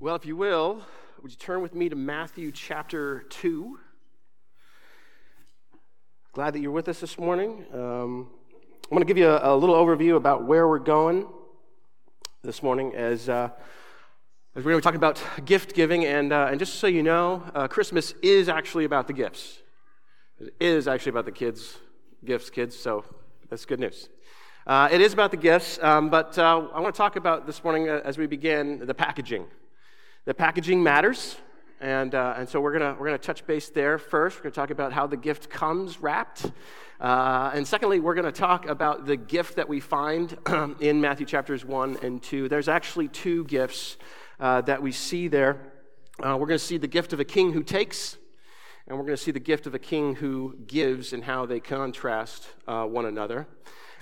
Well, if you will, would you turn with me to Matthew chapter 2? Glad that you're with us this morning. Um, I'm going to give you a, a, little overview about where we're going this morning as, uh, as we're going to be talking about gift giving. And, uh, and just so you know, uh, Christmas is actually about the gifts. It is actually about the kids' gifts, kids, so that's good news. Uh, it is about the gifts, um, but uh, I want to talk about this morning uh, as we begin the packaging. The packaging matters, and, uh, and so we're going we're gonna touch base there first. We're going to talk about how the gift comes wrapped. Uh, and secondly, we're going to talk about the gift that we find in Matthew chapters 1 and 2. There's actually two gifts uh, that we see there. we're going to see the gift of a king who takes, and we're going to see the gift of a king who gives and how they contrast one another.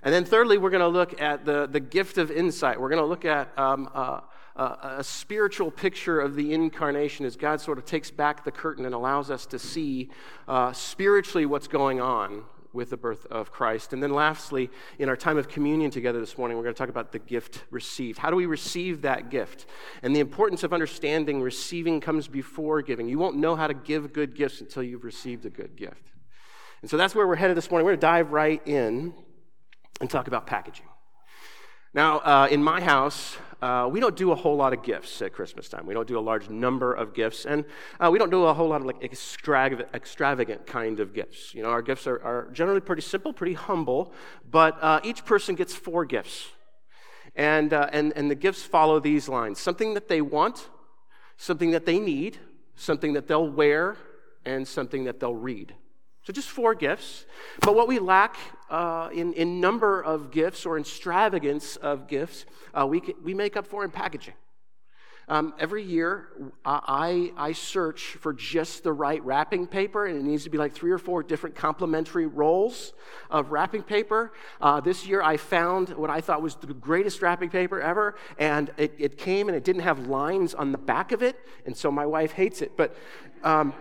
And then, thirdly, we're going to look at the, the gift of insight. We're going to look at um, uh, a spiritual picture of the incarnation as God sort of takes back the curtain and allows us to see uh, spiritually what's going on with the birth of Christ. And then, lastly, in our time of communion together this morning, we're going to talk about the gift received. How do we receive that gift? And the importance of understanding receiving comes before giving. You won't know how to give good gifts until you've received a good gift. And so that's where we're headed this morning. We're going to dive right in and talk about packaging. Now, uh, in my house, uh, we don't do a whole lot of gifts at Christmas time. We don't do a large number of gifts, and uh, we don't do a whole lot of like extravagant, extravagant kind of gifts. You know, our gifts are, are generally pretty simple, pretty humble, but uh, each person gets four gifts, and uh, and and the gifts follow these lines: something that they want, something that they need, something that they'll wear, and something that they'll read. So just four gifts. But what we lack uh, in, in number of gifts or extravagance of gifts, uh, we, we make up for in packaging. Um, every year, I, I search for just the right wrapping paper, and it needs to be like three or four different complementary rolls of wrapping paper. Uh, this year, I found what I thought was the greatest wrapping paper ever, and it, it came and it didn't have lines on the back of it, and so my wife hates it. But um,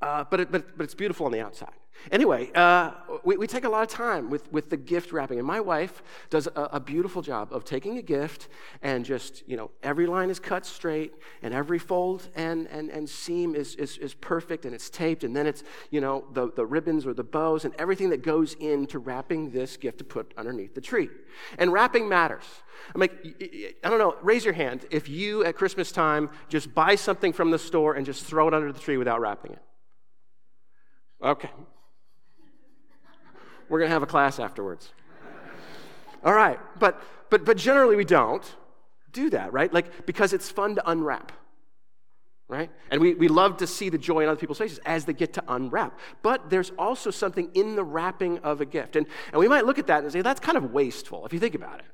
uh, but, it, but, but it's beautiful on the outside. Anyway, uh, we, we take a lot of time with, with the gift wrapping, and my wife does a, a, beautiful job of taking a gift and just, you know, every line is cut straight, and every fold and, and, and seam is, is, is perfect, and it's taped, and then it's, you know, the, the ribbons or the bows and everything that goes into wrapping this gift to put underneath the tree. And wrapping matters. I'm like, I don't know, raise your hand if you at Christmas time just buy something from the store and just throw it under the tree without wrapping it. Okay. We're going to have a class afterwards. All right. But, but, but generally, we don't do that, right? Like, because it's fun to unwrap, right? And we, we love to see the joy in other people's faces as they get to unwrap. But there's also something in the wrapping of a gift. And, and we might look at that and say, that's kind of wasteful if you think about it.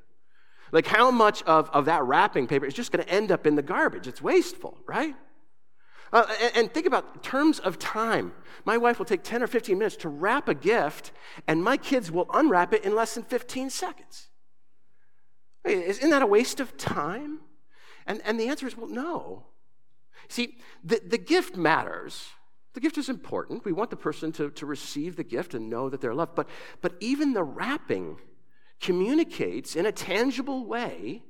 Like, how much of, of that wrapping paper is just going to end up in the garbage? It's wasteful, right? Uh, and, and, think about terms of time. My wife will take 10 or 15 minutes to wrap a gift, and my kids will unwrap it in less than 15 seconds. Isn't that a waste of time? And, and the answer is well, no. See, the, the gift matters. The gift is important. We want the person to, to receive the gift and know that they're loved. But, but even the wrapping communicates in a tangible way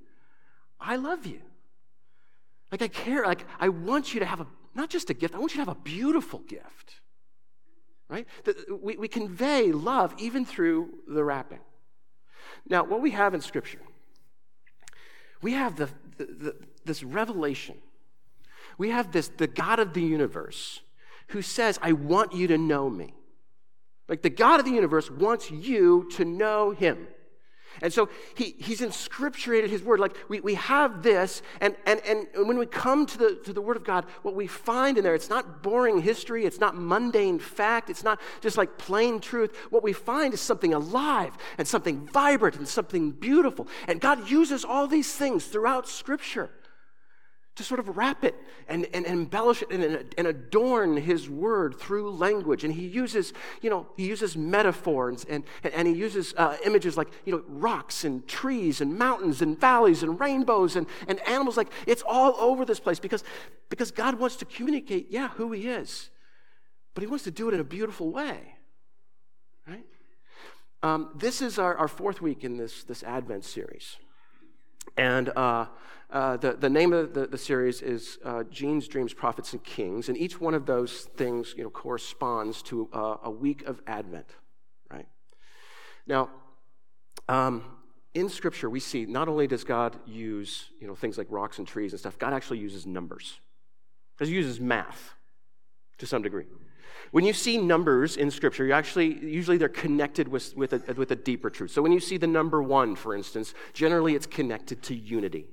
I love you. Like, I care. Like, I want you to have a not just a gift, I want you to have a beautiful gift. Right? We, we convey love even through the wrapping. Now, what we have in Scripture, we have the, the, the, this revelation. We have this, the God of the universe who says, I want you to know me. Like the God of the universe wants you to know him. And so he, he's inscripturated his word. Like we, we have this, and, and, and when we come to the, to the word of God, what we find in there, it's not boring history, it's not mundane fact, it's not just like plain truth. What we find is something alive and something vibrant and something beautiful. And God uses all these things throughout Scripture to sort of wrap it and, and, embellish it and, and, adorn his word through language. And he uses, you know, he uses metaphors and, and, he uses uh, images like, you know, rocks and trees and mountains and valleys and rainbows and, and animals. Like, it's all over this place because, because God wants to communicate, yeah, who he is. But he wants to do it in a beautiful way, right? Um, this is our, our fourth week in this, this Advent series. And uh, uh, the, the name of the, the series is uh, Gene's Dreams, Prophets, and Kings. And each one of those things you know, corresponds to uh, a week of Advent, right? Now, um, in Scripture, we see not only does God use you know, things like rocks and trees and stuff, God actually uses numbers. He uses math to some degree. When you see numbers in Scripture, you actually usually they're connected with, with, a, with a deeper truth. So when you see the number one, for instance, generally it's connected to unity.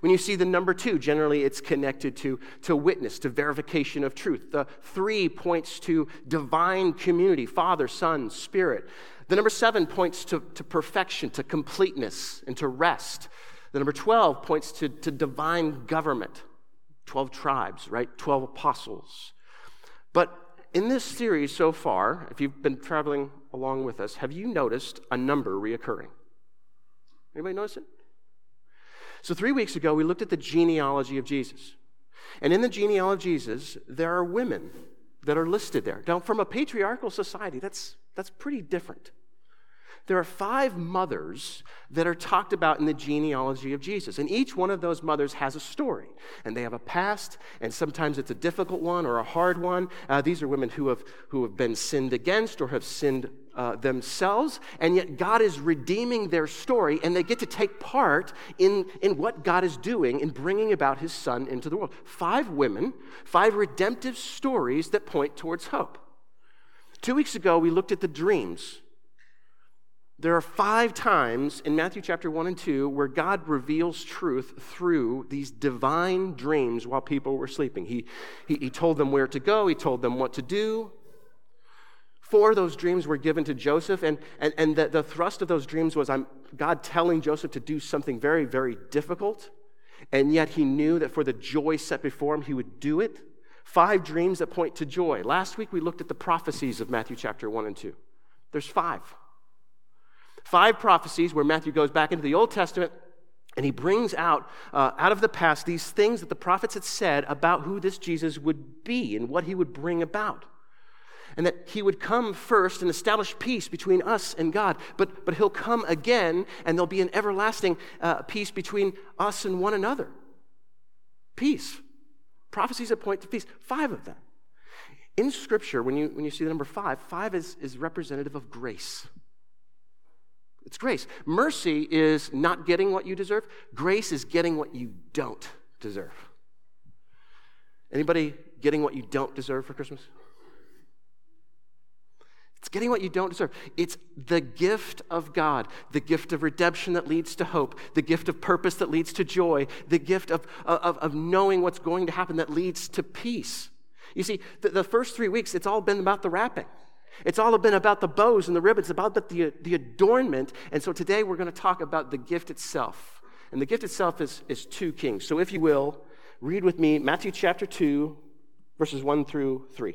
When you see the number two, generally it's connected to, to witness, to verification of truth. The three points to divine community Father, Son, Spirit. The number seven points to, to perfection, to completeness, and to rest. The number 12 points to, to divine government 12 tribes, right? 12 apostles. But in this series so far, if you've been traveling along with us, have you noticed a number reoccurring? Anybody notice it? So, three weeks ago, we looked at the genealogy of Jesus. And in the genealogy of Jesus, there are women that are listed there. Now, from a patriarchal society, that's, that's pretty different. There are five mothers that are talked about in the genealogy of Jesus. And each one of those mothers has a story. And they have a past, and sometimes it's a difficult one or a hard one. Uh, these are women who have, who have been sinned against or have sinned uh, themselves, and yet God is redeeming their story, and they get to take part in, in what God is doing in bringing about his son into the world. Five women, five redemptive stories that point towards hope. Two weeks ago, we looked at the dreams there are five times in Matthew chapter 1 and 2 where God reveals truth through these divine dreams while people were sleeping. He, he, he, told them where to go, he told them what to do. Four of those dreams were given to Joseph, and, and, and the, the thrust of those dreams was I'm, God telling Joseph to do something very, very difficult, and yet he knew that for the joy set before him, he would do it. Five dreams that point to joy. Last week we looked at the prophecies of Matthew chapter 1 and 2. There's five. Five prophecies where Matthew goes back into the Old Testament and he brings out, uh, out of the past, these things that the prophets had said about who this Jesus would be and what he would bring about. And that he would come first and establish peace between us and God. But, but he'll come again and there'll be an everlasting uh, peace between us and one another. Peace. Prophecies that point to peace. Five of them. In Scripture, when you, when you see the number five, five is, is representative of grace. It's grace. Mercy is not getting what you deserve. Grace is getting what you don't deserve. Anybody getting what you don't deserve for Christmas? It's getting what you don't deserve. It's the gift of God, the gift of redemption that leads to hope, the gift of purpose that leads to joy, the gift of, of, of knowing what's going to happen that leads to peace. You see, the, the first three weeks, it's all been about the wrapping. It's all been about the bows and the ribbons, about the, the adornment. And so today we're going to talk about the gift itself. And the gift itself is, is two kings. So if you will, read with me Matthew chapter 2, verses 1 through 3.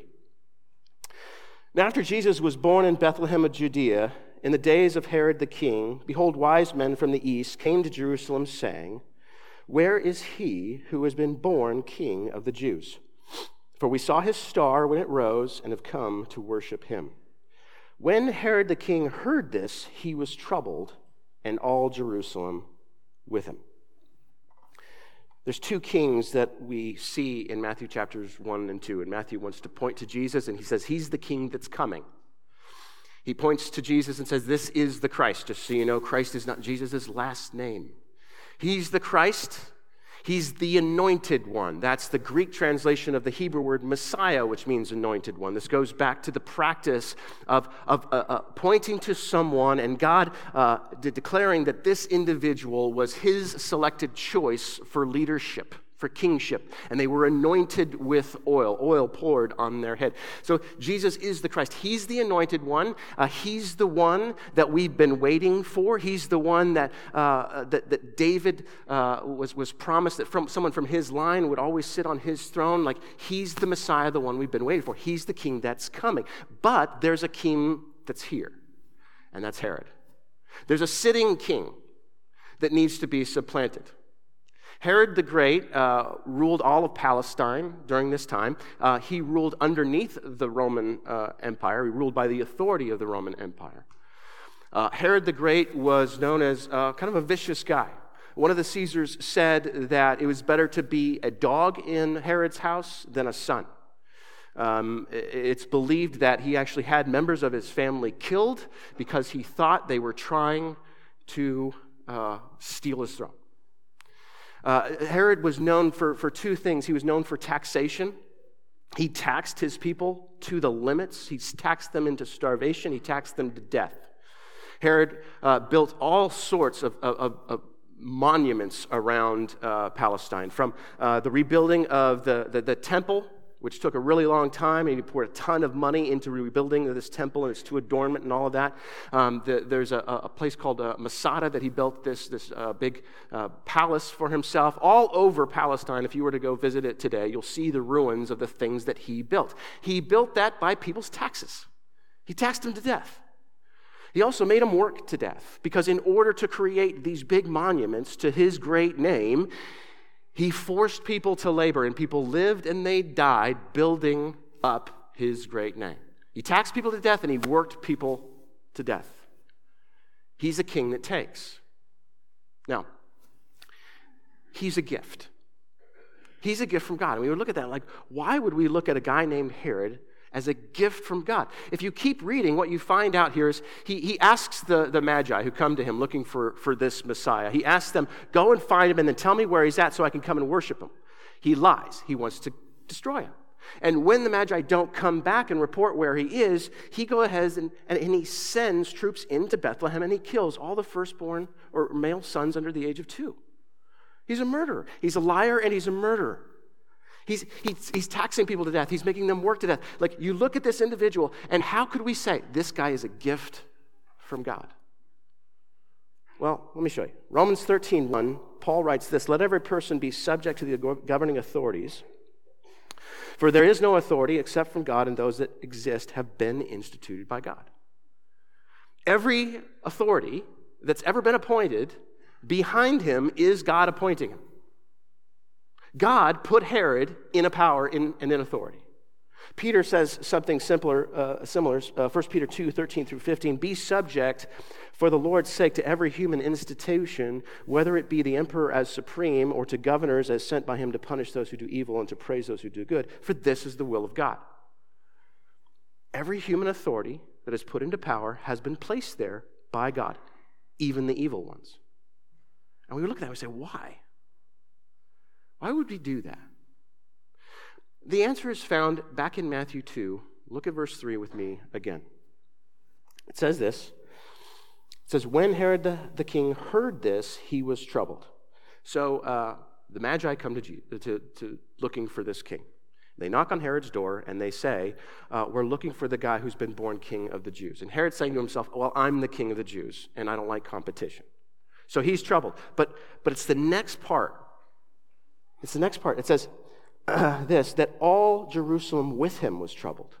Now, after Jesus was born in Bethlehem of Judea, in the days of Herod the king, behold, wise men from the east came to Jerusalem, saying, Where is he who has been born king of the Jews? For we saw his star when it rose and have come to worship him. When Herod the king heard this, he was troubled, and all Jerusalem with him. There's two kings that we see in Matthew chapters 1 and 2. And Matthew wants to point to Jesus, and he says, He's the king that's coming. He points to Jesus and says, This is the Christ. Just so you know, Christ is not Jesus' last name. He's the Christ. He's the anointed one. That's the Greek translation of the Hebrew word Messiah, which means anointed one. This goes back to the practice of, of uh, uh, pointing to someone and God uh, de- declaring that this individual was his selected choice for leadership for kingship, and they were anointed with oil, oil poured on their head. So Jesus is the Christ. He's the anointed one. Uh, he's the one that we've been waiting for. He's the one that, uh, that, that, David uh, was, was promised that from, someone from his line would always sit on his throne. Like, he's the Messiah, the one we've been waiting for. He's the king that's coming. But there's a king that's here, and that's Herod. There's a sitting king that needs to be supplanted. Herod the Great uh, ruled all of Palestine during this time. Uh, he ruled underneath the Roman uh, Empire, he ruled by the authority of the Roman Empire. Uh, Herod the Great was known as uh, kind of a vicious guy. One of the Caesars said that it was better to be a dog in Herod's house than a son. Um, it's believed that he actually had members of his family killed because he thought they were trying to uh, steal his throne. Uh, Herod was known for, for two things. He was known for taxation. He taxed his people to the limits. He taxed them into starvation. He taxed them to death. Herod uh, built all sorts of, of, of monuments around uh, Palestine, from uh, the rebuilding of the, the, the temple which took a really long time, and he poured a ton of money into rebuilding this temple and its to adornment and all of that. Um, the, there's a, a, place called uh, Masada that he built this, this uh, big uh, palace for himself. All over Palestine, if you were to go visit it today, you'll see the ruins of the things that he built. He built that by people's taxes, he taxed them to death. He also made them work to death because, in order to create these big monuments to his great name, he forced people to labor, and people lived and they died building up his great name. He taxed people to death and he worked people to death. He's a king that takes. Now, he's a gift. He's a gift from God. And we would look at that like, why would we look at a guy named Herod as a gift from God. If you keep reading, what you find out here is he, he asks the, the Magi who come to him looking for, for this Messiah, he asks them, Go and find him and then tell me where he's at so I can come and worship him. He lies. He wants to destroy him. And when the Magi don't come back and report where he is, he goes ahead and, and, and he sends troops into Bethlehem and he kills all the firstborn or male sons under the age of two. He's a murderer. He's a liar and he's a murderer. He's, he's, he's taxing people to death. He's making them work to death. Like, you look at this individual, and how could we say this guy is a gift from God? Well, let me show you. Romans 13, 1, Paul writes this Let every person be subject to the governing authorities. For there is no authority except from God, and those that exist have been instituted by God. Every authority that's ever been appointed, behind him is God appointing him. God put Herod in a power and in authority. Peter says something simpler, uh, similar, uh, 1 Peter 2 13 through 15. Be subject for the Lord's sake to every human institution, whether it be the emperor as supreme or to governors as sent by him to punish those who do evil and to praise those who do good, for this is the will of God. Every human authority that is put into power has been placed there by God, even the evil ones. And we look at that and we say, why? Why would we do that? The answer is found back in Matthew 2. Look at verse 3 with me again. It says this It says, When Herod the, the king heard this, he was troubled. So uh, the Magi come to, to, to, looking for this king. They knock on Herod's door and they say, uh, We're looking for the guy who's been born king of the Jews. And Herod's saying to himself, Well, I'm the king of the Jews, and I don't like competition. So he's troubled. But, but it's the next part it's the next part. It says uh, this that all Jerusalem with him was troubled.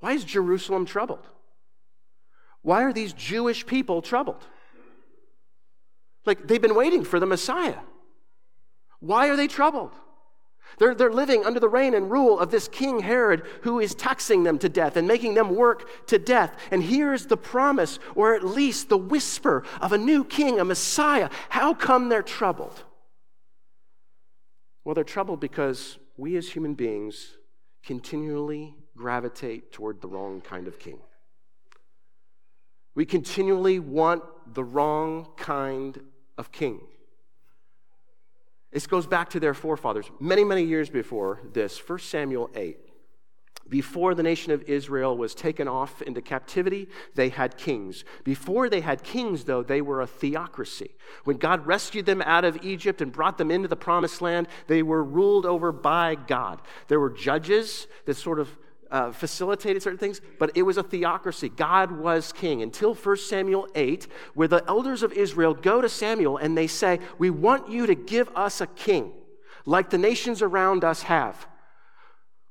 Why is Jerusalem troubled? Why are these Jewish people troubled? Like they've been waiting for the Messiah. Why are they troubled? They're, they're living under the reign and rule of this King Herod who is taxing them to death and making them work to death. And here's the promise, or at least the whisper of a new king, a Messiah. How come they're troubled? Well, they're troubled because we as human beings continually gravitate toward the wrong kind of king. We continually want the wrong kind of king. This goes back to their forefathers. Many, many years before this, 1 Samuel 8 before the nation of Israel was taken off into captivity, they had kings. Before they had kings, though, they were a theocracy. When God rescued them out of Egypt and brought them into the promised land, they were ruled over by God. There were judges that sort of uh, facilitated certain things, but it was a theocracy. God was king until 1 Samuel 8, where the elders of Israel go to Samuel and they say, We want you to give us a king like the nations around us have.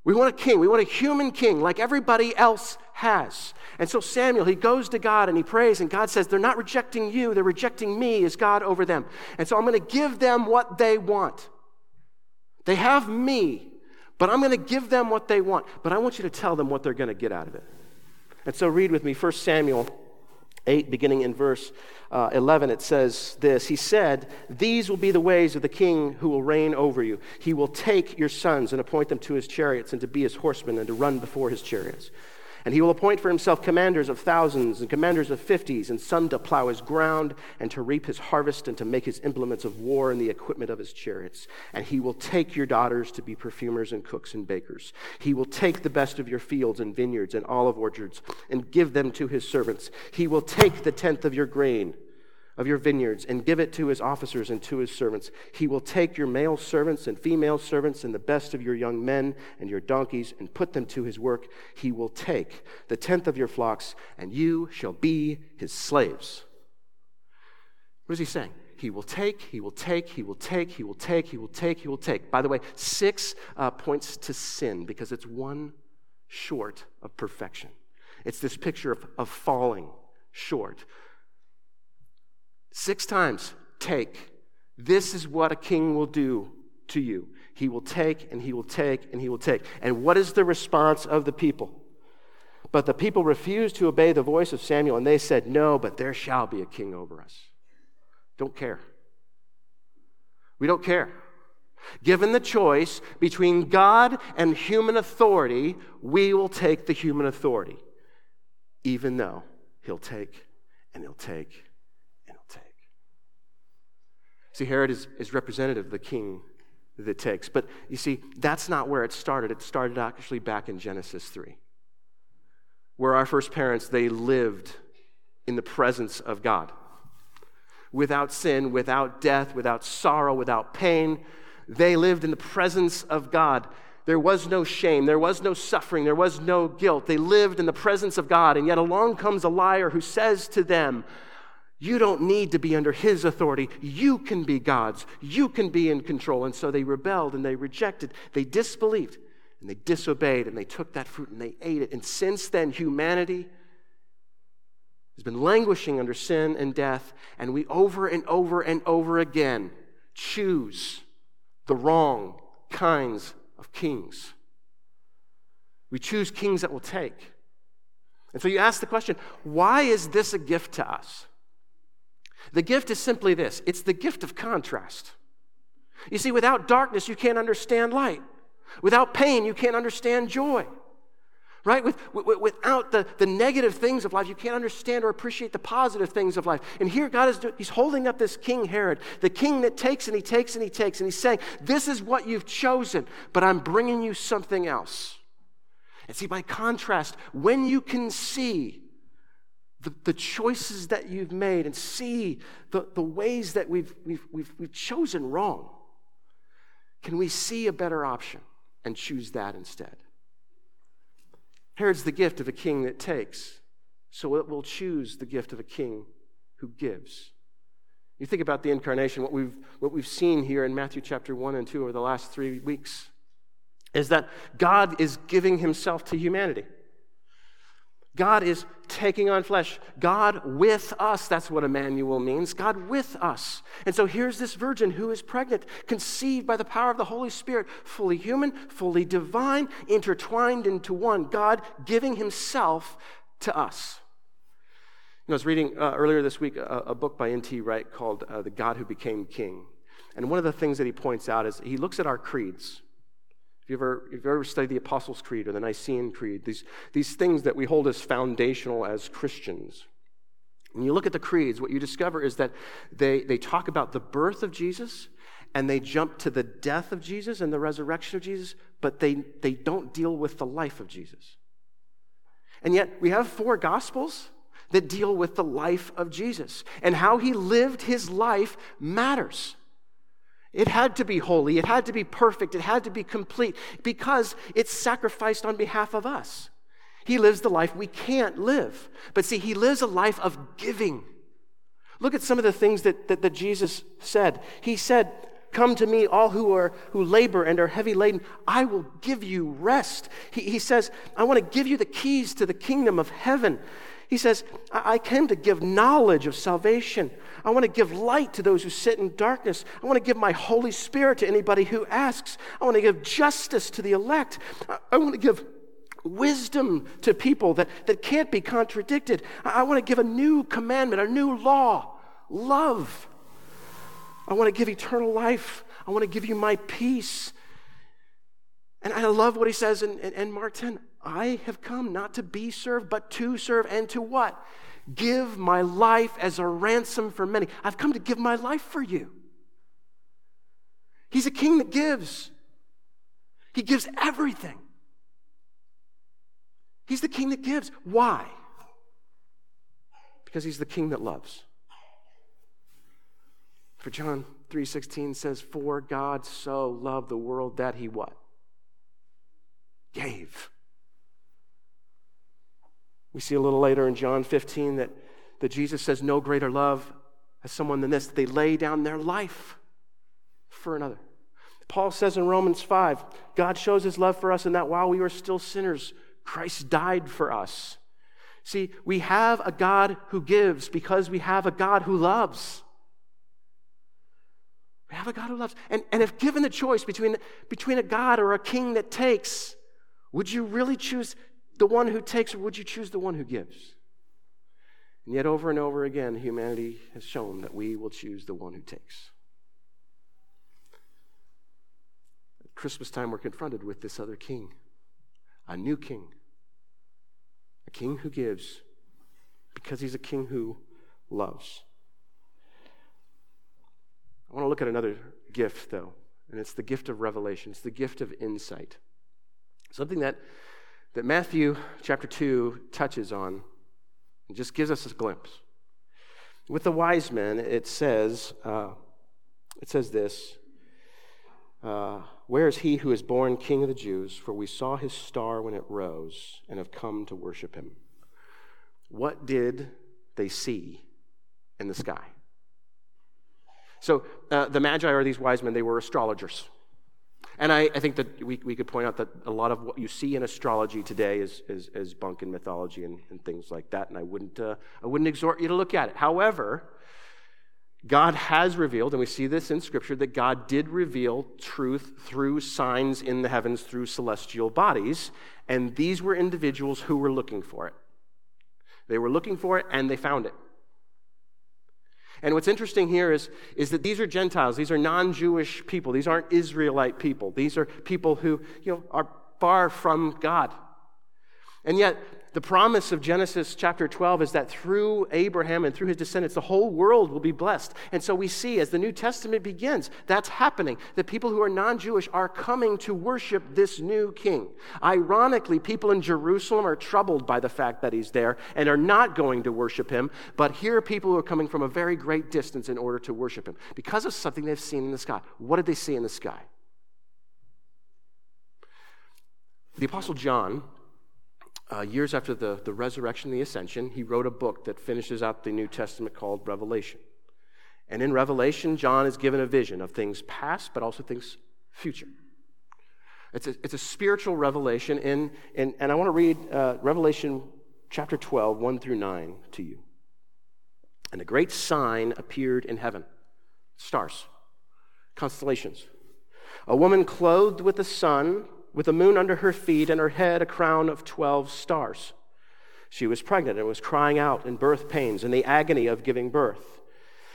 We want a king. We want a human king like everybody else has. And so Samuel, he goes to God and he prays, and God says, They're not rejecting you, they're rejecting me as God over them. And so I'm going to give them what they want. They have me, but I'm going to give them what they want. But I want you to tell them what they're going to get out of it. And so read with me 1 Samuel 8, beginning in verse uh, 11, it says this He said, These will be the ways of the king who will reign over you. He will take your sons and appoint them to his chariots and to be his horsemen and to run before his chariots. And he will appoint for himself commanders of thousands and commanders of fifties, and some to plow his ground, and to reap his harvest, and to make his implements of war and the equipment of his chariots. And he will take your daughters to be perfumers and cooks and bakers. He will take the best of your fields and vineyards and olive orchards, and give them to his servants. He will take the tenth of your grain of your vineyards and give it to his officers and to his servants. He will take your male servants and female servants and the best of your young men and your donkeys and put them to his work. He will take the tenth of your flocks, and you shall be his slaves. What is he saying? He will take, he will take, he will take, he will take, he will take, he will take. By the way, six uh, points to sin because it's one short of perfection. It's this picture of, of falling short. Six times, take. This is what a king will do to you. He will take and he will take and he will take. And what is the response of the people? But the people refused to obey the voice of Samuel, and they said, No, but there shall be a king over us. Don't care. We don't care. Given the choice between God and human authority, we will take the human authority, even though he'll take and he'll take See, Herod is, is representative of the king that takes. But you see, that's not where it started. It started actually back in Genesis 3, where our first parents, they lived in the presence of God. Without sin, without death, without sorrow, without pain, they lived in the presence of God. There was no shame, there was no suffering, there was no guilt. They lived in the presence of God, and yet along comes a liar who says to them, you don't need to be under his authority. You can be God's. You can be in control. And so they rebelled and they rejected. They disbelieved and they disobeyed and they took that fruit and they ate it. And since then, humanity has been languishing under sin and death. And we over and over and over again choose the wrong kinds of kings. We choose kings that will take. And so you ask the question why is this a gift to us? The gift is simply this it's the gift of contrast. You see, without darkness, you can't understand light. Without pain, you can't understand joy. Right? With, with, without the, the negative things of life, you can't understand or appreciate the positive things of life. And here God is doing, he's holding up this King Herod, the king that takes and he takes and he takes, and he's saying, This is what you've chosen, but I'm bringing you something else. And see, by contrast, when you can see the, the choices that you've made and see the, the ways that we've, we've, we've, we've chosen wrong, can we see a better option and choose that instead? Herod's the gift of a king that takes, so it will choose the gift of a king who gives. You think about the incarnation, what we've, what we've seen here in Matthew chapter 1 and 2 over the last three weeks is that God is giving himself to humanity. God is taking on flesh. God with us. That's what Emmanuel means. God with us. And so here's this virgin who is pregnant, conceived by the power of the Holy Spirit, fully human, fully divine, intertwined into one. God giving himself to us. You know, I was reading uh, earlier this week a, a book by N.T. Wright called uh, The God Who Became King. And one of the things that he points out is he looks at our creeds. If you ever, if you ever studied the Apostles' Creed or the Nicene Creed, these, these things that we hold as foundational as Christians, when you look at the creeds, what you discover is that they, they talk about the birth of Jesus and they jump to the death of Jesus and the resurrection of Jesus, but they, they don't deal with the life of Jesus. And yet, we have four gospels that deal with the life of Jesus. And how he lived his life matters. It had to be holy, it had to be perfect, it had to be complete because it's sacrificed on behalf of us. He lives the life we can't live. But see, he lives a life of giving. Look at some of the things that, that, that Jesus said. He said, Come to me, all who are who labor and are heavy laden. I will give you rest. He, he says, I want to give you the keys to the kingdom of heaven. He says, I came to give knowledge of salvation. I want to give light to those who sit in darkness. I want to give my Holy Spirit to anybody who asks. I want to give justice to the elect. I want to give wisdom to people that, that can't be contradicted. I, I want to give a new commandment, a new law love. I want to give eternal life. I want to give you my peace. And I love what he says in, in, in Mark 10 I have come not to be served, but to serve, and to what? Give my life as a ransom for many. I've come to give my life for you. He's a king that gives, he gives everything. He's the king that gives. Why? Because he's the king that loves. For John 3:16 says, "For God so loved the world that he what? Gave." We see a little later in John 15 that, that Jesus says, No greater love has someone than this. That they lay down their life for another. Paul says in Romans 5, God shows his love for us in that while we were still sinners, Christ died for us. See, we have a God who gives because we have a God who loves. We have a God who loves. And, and if given the choice between, between a God or a king that takes, would you really choose the one who takes, or would you choose the one who gives? And yet, over and over again, humanity has shown that we will choose the one who takes. At Christmas time, we're confronted with this other king, a new king, a king who gives because he's a king who loves. I want to look at another gift, though, and it's the gift of revelation. It's the gift of insight. Something that that Matthew chapter 2 touches on and just gives us a glimpse. With the wise men, it says, uh, it says this uh, Where is he who is born king of the Jews? For we saw his star when it rose and have come to worship him. What did they see in the sky? So uh, the Magi are these wise men, they were astrologers. And I, I, think that we, we could point out that a lot of what you see in astrology today is, is, is bunk in mythology and, and, things like that. And I wouldn't, uh, I wouldn't exhort you to look at it. However, God has revealed, and we see this in Scripture, that God did reveal truth through signs in the heavens, through celestial bodies. And these were individuals who were looking for it. They were looking for it and they found it. And what's interesting here is, is that these are Gentiles. These are non Jewish people. These aren't Israelite people. These are people who you know, are far from God. And yet, the promise of Genesis chapter 12 is that through Abraham and through his descendants, the whole world will be blessed. And so we see as the New Testament begins, that's happening. The people who are non Jewish are coming to worship this new king. Ironically, people in Jerusalem are troubled by the fact that he's there and are not going to worship him. But here are people who are coming from a very great distance in order to worship him because of something they've seen in the sky. What did they see in the sky? The Apostle John uh, years after the, the resurrection and the ascension, he wrote a book that finishes out the New Testament called Revelation. And in Revelation, John is given a vision of things past, but also things future. It's a, it's a spiritual revelation, in, in, and I want to read uh, Revelation chapter 12, 1 through 9 to you. And a great sign appeared in heaven stars, constellations. A woman clothed with the sun with the moon under her feet and her head a crown of 12 stars. She was pregnant and was crying out in birth pains and the agony of giving birth.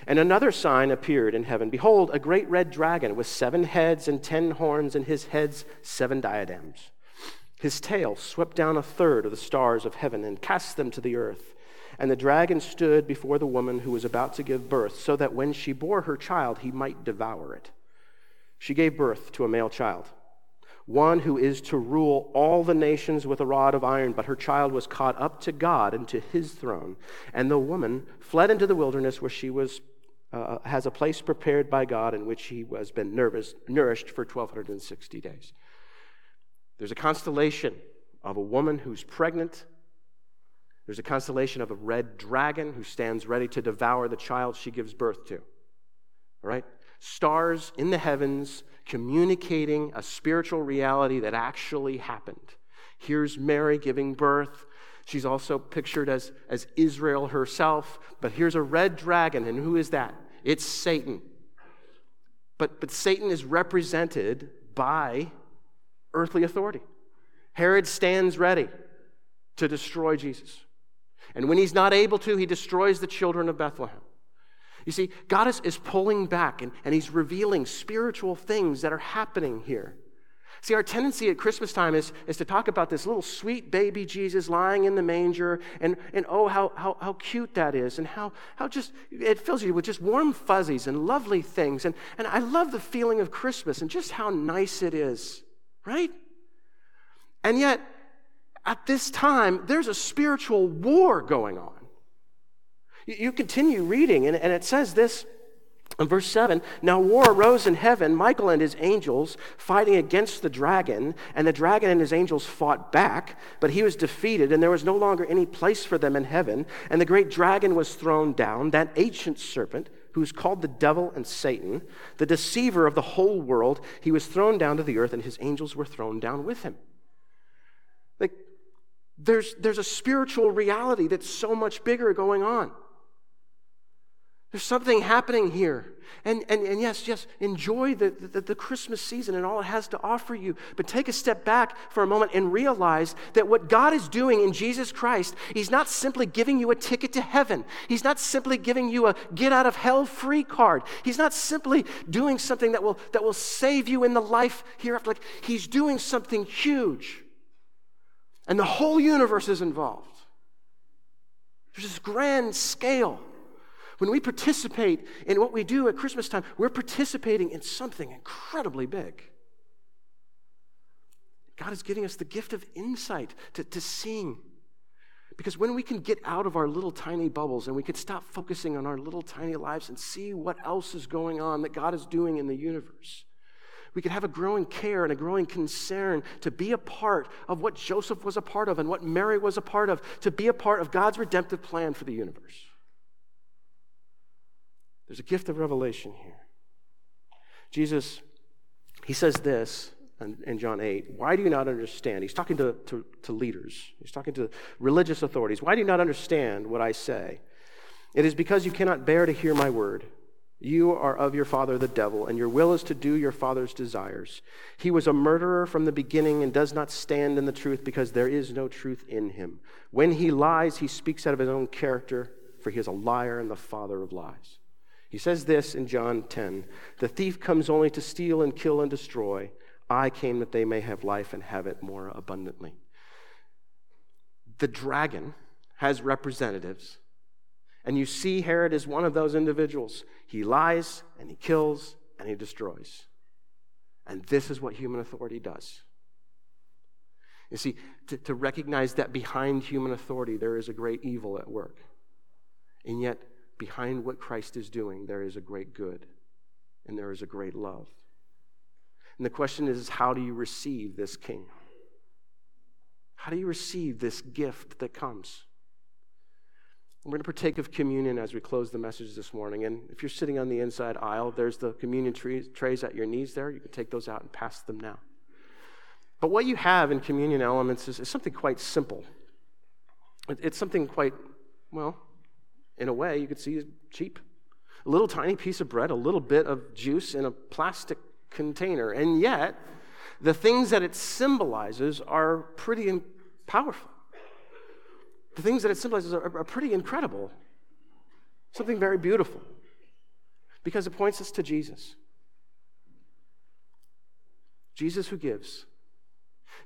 And another sign appeared in heaven Behold, a great red dragon with seven heads and ten horns, and his heads seven diadems. His tail swept down a third of the stars of heaven and cast them to the earth. And the dragon stood before the woman who was about to give birth, so that when she bore her child, he might devour it. She gave birth to a male child one who is to rule all the nations with a rod of iron. But her child was caught up to God and to his throne. And the woman fled into the wilderness where she was, uh, has a place prepared by God in which he has been nervous, nourished for 1,260 days. There's a constellation of a woman who's pregnant. There's a constellation of a red dragon who stands ready to devour the child she gives birth to. All right? Stars in the heavens communicating a spiritual reality that actually happened. Here's Mary giving birth. She's also pictured as, as Israel herself. But here's a red dragon, and who is that? It's Satan. But, but Satan is represented by earthly authority Herod stands ready to destroy Jesus. And when he's not able to, he destroys the children of Bethlehem. You see, God is, is pulling back and, and he's revealing spiritual things that are happening here. See, our tendency at Christmas time is, is to talk about this little sweet baby Jesus lying in the manger, and, and oh, how, how, how cute that is, and how, how just it fills you with just warm fuzzies and lovely things. And, and I love the feeling of Christmas and just how nice it is, right? And yet, at this time, there's a spiritual war going on. You, continue reading, and, and it says this in verse 7 Now war arose in heaven, Michael and his angels fighting against the dragon, and the dragon and his angels fought back, but he was defeated, and there was no longer any place for them in heaven. And the great dragon was thrown down, that ancient serpent who is called the devil and Satan, the deceiver of the whole world. He was thrown down to the earth, and his angels were thrown down with him. Like, there's, there's a spiritual reality that's so much bigger going on. There's something happening here. And, and, and yes, yes, enjoy the, the, the, Christmas season and all it has to offer you. But take a step back for a moment and realize that what God is doing in Jesus Christ, He's not simply giving you a ticket to heaven. He's not simply giving you a get out of hell free card. He's not simply doing something that will, that will save you in the life hereafter. Like, He's doing something huge. And the whole universe is involved. There's this grand scale. When we participate in what we do at Christmas time, we're participating in something incredibly big. God is giving us the gift of insight to, to seeing. Because when we can get out of our little tiny bubbles and we can stop focusing on our little tiny lives and see what else is going on that God is doing in the universe, we can have a growing care and a growing concern to be a part of what Joseph was a part of and what Mary was a part of, to be a part of God's redemptive plan for the universe. There's a gift of revelation here. Jesus, he says this in, in, John 8 Why do you not understand? He's talking to, to, to leaders, he's talking to religious authorities. Why do you not understand what I say? It is because you cannot bear to hear my word. You are of your father the devil, and your will is to do your father's desires. He was a murderer from the beginning and does not stand in the truth because there is no truth in him. When he lies, he speaks out of his own character, for he is a liar and the father of lies. He says this in John 10 The thief comes only to steal and kill and destroy. I came that they may have life and have it more abundantly. The dragon has representatives, and you see Herod is one of those individuals. He lies and he kills and he destroys. And this is what human authority does. You see, to, to recognize that behind human authority there is a great evil at work. And yet, behind what Christ is doing, there is a great good and there is a great love. And the question is how do you receive this king? How do you receive this gift that comes? We're going to partake of communion as we close the message this morning. And if you're sitting on the inside aisle, there's the communion trays at your knees there. You can take those out and pass them now. But what you have in communion elements is, is something quite simple. It, it's something quite, well, in a way, you could see cheap. A little tiny piece of bread, a little bit of juice in a plastic container. And yet, the things that it symbolizes are pretty powerful. The things that it symbolizes are, are pretty incredible. Something very beautiful. Because it points us to Jesus. Jesus who gives.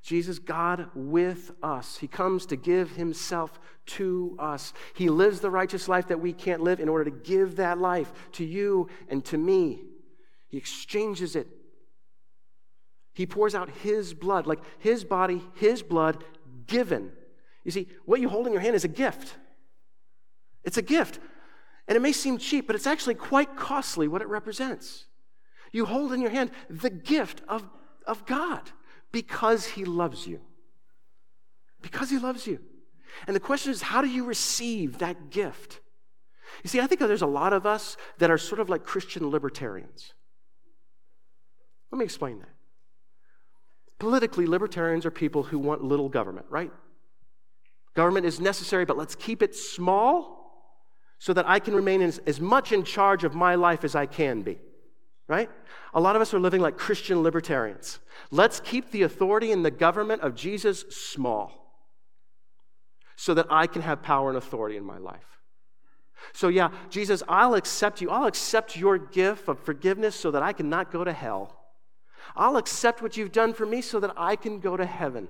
Jesus, God with us. He comes to give himself to us. He lives the righteous life that we can't live in order to give that life to you and to me. He exchanges it. He pours out his blood, like his body, his blood given. You see, what you hold in your hand is a gift. It's a gift. And it may seem cheap, but it's actually quite costly what it represents. You hold in your hand the gift of, of God because he loves you. Because he loves you. And the question is, how do you receive that gift? You see, I think there's a lot of us that are sort of like Christian libertarians. Let me explain that. Politically, libertarians are people who want little government, right? Government is necessary, but let's keep it small so that I can remain as, as much in charge of my life as I can be. Right? A lot of us are living like Christian libertarians. Let's keep the authority and the government of Jesus small so that I can have power and authority in my life. So, yeah, Jesus, I'll accept you. I'll accept your gift of forgiveness so that I can not go to hell. I'll accept what you've done for me so that I can go to heaven.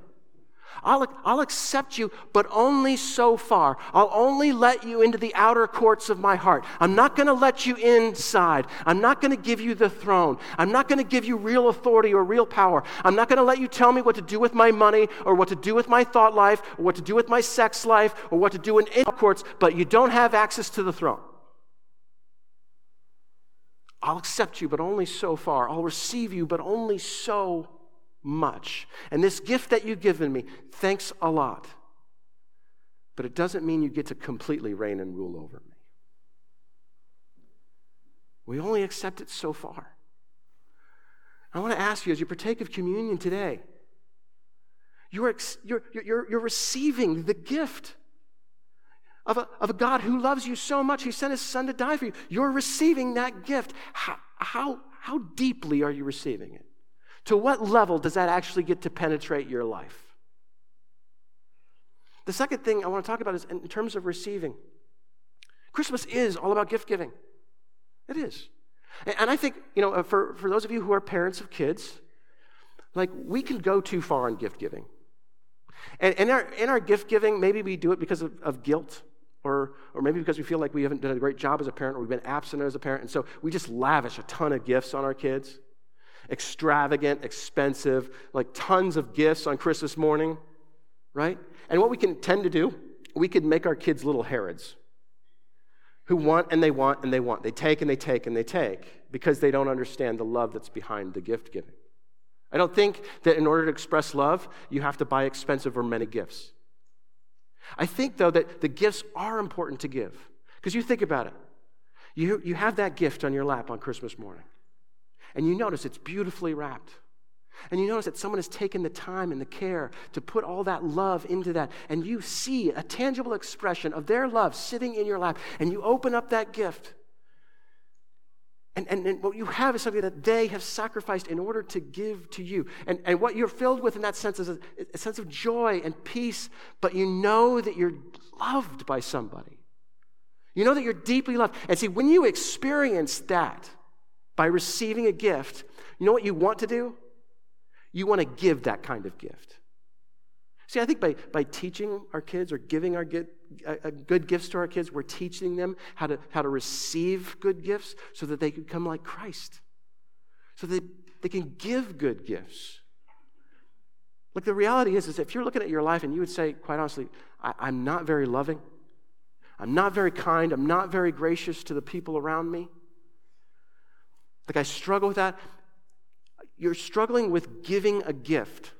I'll, I'll accept you, but only so far. I'll only let you into the outer courts of my heart. I'm not going to let you inside. I'm not going to give you the throne. I'm not going to give you real authority or real power. I'm not going to let you tell me what to do with my money or what to do with my thought life or what to do with my sex life or what to do in any courts, but you don't have access to the throne. I'll accept you, but only so far. I'll receive you, but only so much. And this gift that you've given me, thanks a lot. But it doesn't mean you get to completely reign and rule over me. We only accept it so far. I want to ask you as you partake of communion today, you're, you're, you're, you're receiving the gift of a, of a God who loves you so much, he sent his son to die for you. You're receiving that gift. How, how, how deeply are you receiving it? To what level does that actually get to penetrate your life? The second thing I want to talk about is in terms of receiving. Christmas is all about gift giving. It is. And I think, you know, uh, for, for those of you who are parents of kids, like we can go too far in gift giving. And in our, in our gift giving, maybe we do it because of, of guilt, or, or maybe because we feel like we haven't done a great job as a parent, or we've been absent as a parent. And so we just lavish a ton of gifts on our kids extravagant, expensive, like tons of gifts on Christmas morning, right? And what we can tend to do, we could make our kids little Herods who want and they want and they want. They take and they take and they take because they don't understand the love that's behind the gift giving. I don't think that in order to express love, you have to buy expensive or many gifts. I think, though, that the gifts are important to give. Because you think about it. You, you have that gift on your lap on Christmas morning and you notice it's beautifully wrapped. And you notice that someone has taken the time and the care to put all that love into that. And you see a tangible expression of their love sitting in your lap. And you open up that gift. And, and, and, what you have is something that they have sacrificed in order to give to you. And, and what you're filled with in that sense is a, a sense of joy and peace, but you know that you're loved by somebody. You know that you're deeply loved. And see, when you experience that, by receiving a gift, you know what you want to do? You want to give that kind of gift. See, I think by, by teaching our kids or giving our good, good gifts to our kids, we're teaching them how to, how to receive good gifts so that they can come like Christ, so that they, they can give good gifts. Look, the reality is, is if you're looking at your life and you would say, quite honestly, I, I'm not very loving, I'm not very kind, I'm not very gracious to the people around me, like I struggle with that. You're struggling with giving a gift.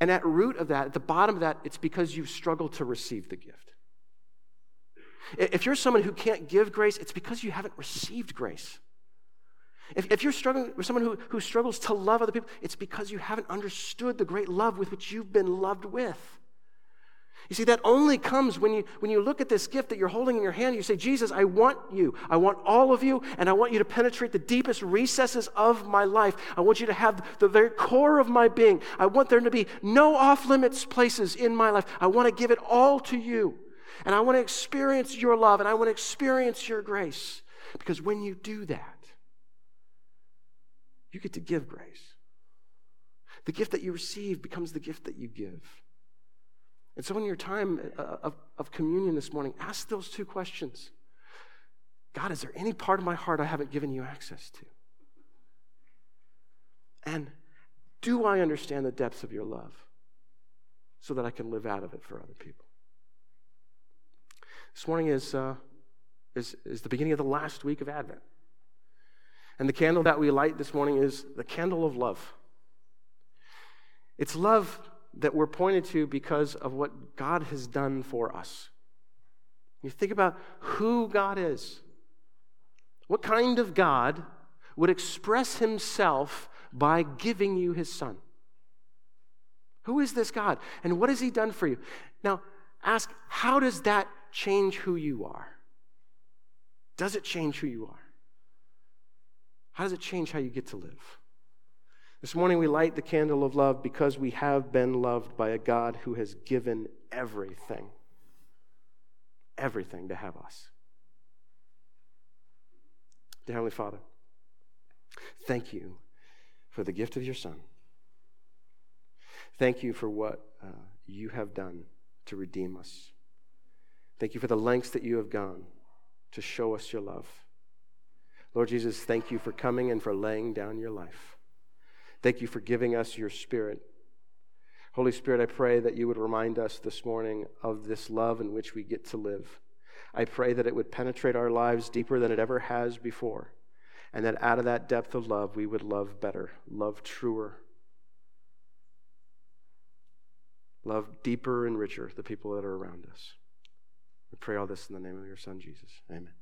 And at root of that, at the bottom of that, it's because you've struggled to receive the gift. If you're someone who can't give grace, it's because you haven't received grace. If, if you're struggling with someone who, who struggles to love other people, it's because you haven't understood the great love with which you've been loved with. You see, that only comes when you, when you look at this gift that you're holding in your hand. You say, Jesus, I want you. I want all of you, and I want you to penetrate the deepest recesses of my life. I want you to have the very core of my being. I want there to be no off limits places in my life. I want to give it all to you. And I want to experience your love, and I want to experience your grace. Because when you do that, you get to give grace. The gift that you receive becomes the gift that you give. And so, in your time uh, of, of communion this morning, ask those two questions God, is there any part of my heart I haven't given you access to? And do I understand the depths of your love so that I can live out of it for other people? This morning is, uh, is, is the beginning of the last week of Advent. And the candle that we light this morning is the candle of love. It's love that we're pointed to because of what God has done for us. You think about who God is. What kind of God would express himself by giving you his son? Who is this God? And what has he done for you? Now, ask how does that change who you are? Does it change who you are? How does it change how you get to live? This morning we light the candle of love because we have been loved by a God who has given everything, everything to have us. Dear Heavenly Father, thank you for the gift of your Son. Thank you for what uh, you have done to redeem us. Thank you for the lengths that you have gone to show us your love. Lord Jesus, thank you for coming and for laying down your life. Thank you for giving us your Spirit. Holy Spirit, I pray that you would remind us this morning of this love in which we get to live. I pray that it would penetrate our lives deeper than it ever has before, and that out of that depth of love, we would love better, love truer, love deeper and richer the people that are around us. We pray all this in the name of your Son, Jesus. Amen.